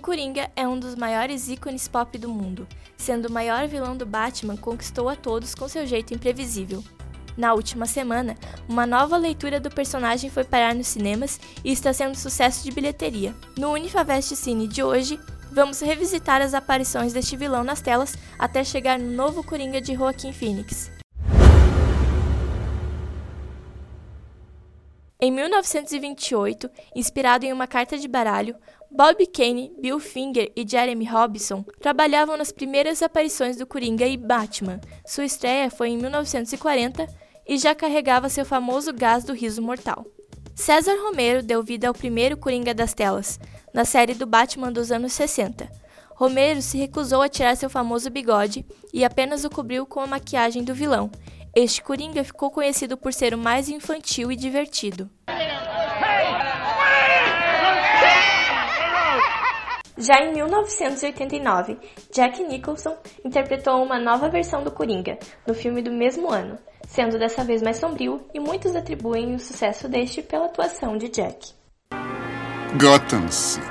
Coringa é um dos maiores ícones pop do mundo. Sendo o maior vilão do Batman, conquistou a todos com seu jeito imprevisível. Na última semana, uma nova leitura do personagem foi parar nos cinemas e está sendo sucesso de bilheteria. No Unifavest Cine de hoje, vamos revisitar as aparições deste vilão nas telas até chegar no novo Coringa de Joaquim Phoenix. Em 1928, inspirado em uma carta de baralho, Bob Kane, Bill Finger e Jeremy Robinson trabalhavam nas primeiras aparições do Coringa e Batman. Sua estreia foi em 1940 e já carregava seu famoso gás do riso mortal. César Romero deu vida ao primeiro Coringa das telas, na série do Batman dos anos 60. Romero se recusou a tirar seu famoso bigode e apenas o cobriu com a maquiagem do vilão, este Coringa ficou conhecido por ser o mais infantil e divertido. Já em 1989, Jack Nicholson interpretou uma nova versão do Coringa, no filme do mesmo ano, sendo dessa vez mais sombrio e muitos atribuem o sucesso deste pela atuação de Jack. Gotham City.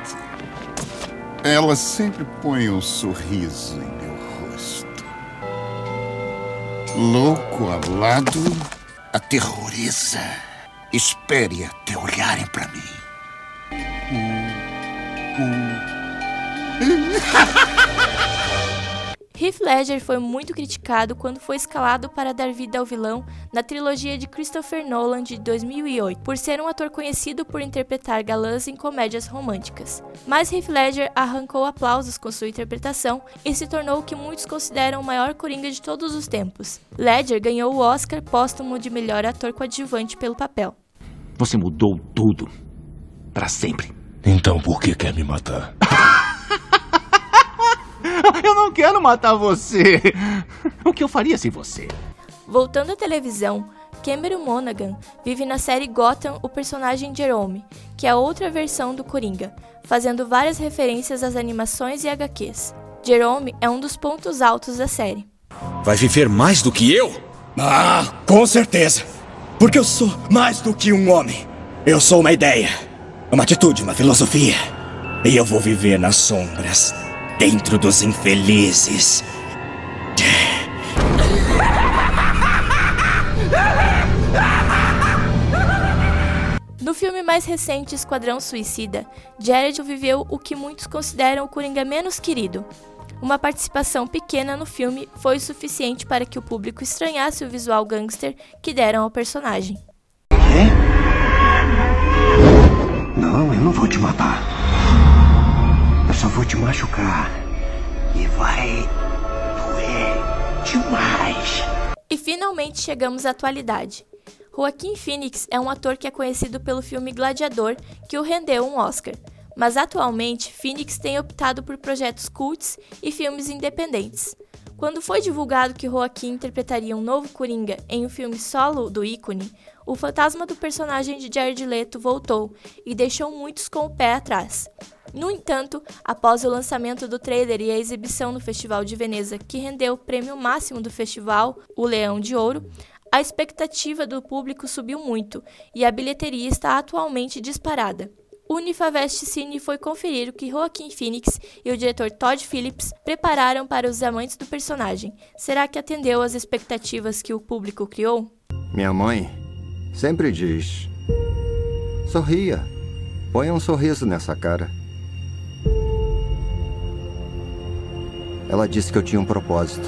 Ela sempre põe um sorriso em Louco ao lado, aterroriza. Espere até olharem para mim. Heath Ledger foi muito criticado quando foi escalado para dar vida ao vilão na trilogia de Christopher Nolan de 2008, por ser um ator conhecido por interpretar galãs em comédias românticas. Mas Heath Ledger arrancou aplausos com sua interpretação e se tornou o que muitos consideram o maior coringa de todos os tempos. Ledger ganhou o Oscar póstumo de melhor ator coadjuvante pelo papel. Você mudou tudo. Para sempre. Então por que quer me matar? Eu não quero matar você. O que eu faria sem você? Voltando à televisão, Cameron Monaghan vive na série Gotham o personagem Jerome, que é outra versão do Coringa, fazendo várias referências às animações e HQs. Jerome é um dos pontos altos da série. Vai viver mais do que eu? Ah, com certeza. Porque eu sou mais do que um homem. Eu sou uma ideia, uma atitude, uma filosofia. E eu vou viver nas sombras dentro dos infelizes. No filme mais recente, Esquadrão Suicida, Jared viveu o que muitos consideram o Coringa menos querido. Uma participação pequena no filme foi suficiente para que o público estranhasse o visual gangster que deram ao personagem. Quê? Não, eu não vou te matar. Só vou te machucar. E vai doer demais. E finalmente chegamos à atualidade. Joaquim Phoenix é um ator que é conhecido pelo filme Gladiador, que o rendeu um Oscar. Mas atualmente, Phoenix tem optado por projetos cults e filmes independentes. Quando foi divulgado que Joaquim interpretaria um novo Coringa em um filme solo do ícone, o fantasma do personagem de Jared Leto voltou e deixou muitos com o pé atrás. No entanto, após o lançamento do trailer e a exibição no Festival de Veneza, que rendeu o prêmio máximo do festival, o Leão de Ouro, a expectativa do público subiu muito e a bilheteria está atualmente disparada. O Unifavest Cine foi conferir o que Joaquim Phoenix e o diretor Todd Phillips prepararam para os amantes do personagem. Será que atendeu às expectativas que o público criou? Minha mãe sempre diz: sorria, ponha um sorriso nessa cara. Ela disse que eu tinha um propósito.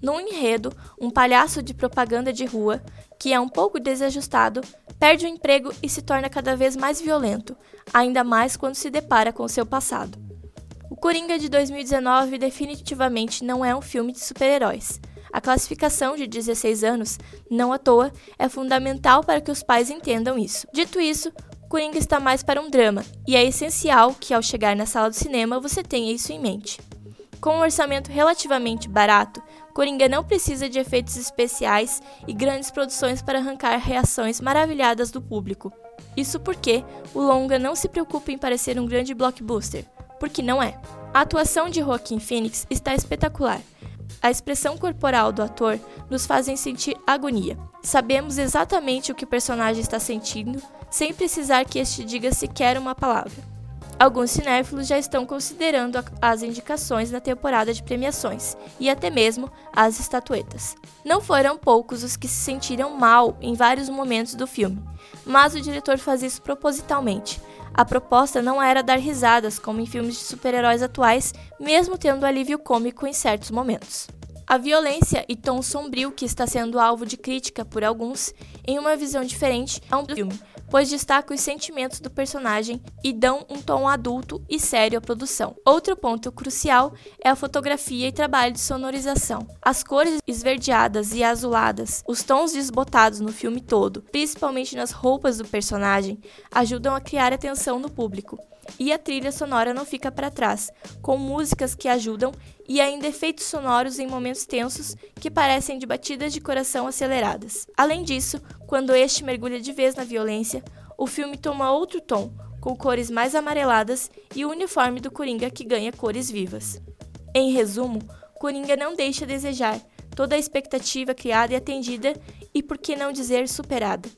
No enredo, um palhaço de propaganda de rua, que é um pouco desajustado, perde o emprego e se torna cada vez mais violento, ainda mais quando se depara com seu passado. O Coringa de 2019 definitivamente não é um filme de super-heróis. A classificação de 16 anos, não à toa, é fundamental para que os pais entendam isso. Dito isso, Coringa está mais para um drama, e é essencial que ao chegar na sala do cinema você tenha isso em mente. Com um orçamento relativamente barato, Coringa não precisa de efeitos especiais e grandes produções para arrancar reações maravilhadas do público. Isso porque o longa não se preocupa em parecer um grande blockbuster, porque não é. A atuação de Joaquim Phoenix está espetacular. A expressão corporal do ator nos fazem sentir agonia. Sabemos exatamente o que o personagem está sentindo, sem precisar que este diga sequer uma palavra. Alguns cinéfilos já estão considerando as indicações na temporada de premiações e até mesmo as estatuetas. Não foram poucos os que se sentiram mal em vários momentos do filme, mas o diretor faz isso propositalmente. A proposta não era dar risadas como em filmes de super-heróis atuais, mesmo tendo alívio cômico em certos momentos. A violência e tom sombrio que está sendo alvo de crítica por alguns, em uma visão diferente, é um filme, pois destaca os sentimentos do personagem e dão um tom adulto e sério à produção. Outro ponto crucial é a fotografia e trabalho de sonorização. As cores esverdeadas e azuladas, os tons desbotados no filme todo, principalmente nas roupas do personagem, ajudam a criar atenção no público. E a trilha sonora não fica para trás, com músicas que ajudam e ainda efeitos sonoros em momentos tensos que parecem de batidas de coração aceleradas. Além disso, quando este mergulha de vez na violência, o filme toma outro tom, com cores mais amareladas e o uniforme do Coringa que ganha cores vivas. Em resumo, Coringa não deixa a desejar, toda a expectativa criada e atendida e, por que não dizer, superada.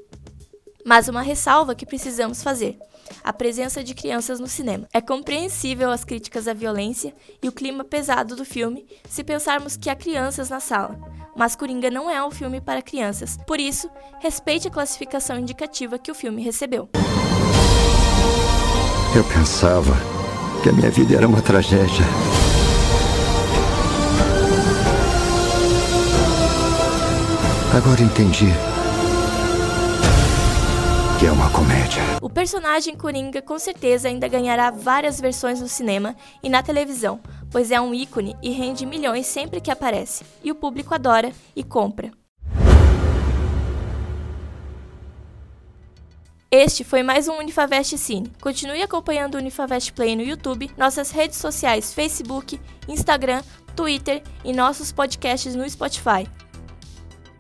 Mas uma ressalva que precisamos fazer a presença de crianças no cinema. É compreensível as críticas à violência e o clima pesado do filme se pensarmos que há crianças na sala. Mas Coringa não é um filme para crianças, por isso, respeite a classificação indicativa que o filme recebeu. Eu pensava que a minha vida era uma tragédia. Agora entendi que é uma comédia. O personagem Coringa com certeza ainda ganhará várias versões no cinema e na televisão, pois é um ícone e rende milhões sempre que aparece, e o público adora e compra. Este foi mais um Unifavest Cine. Continue acompanhando o Unifavest Play no YouTube, nossas redes sociais Facebook, Instagram, Twitter e nossos podcasts no Spotify.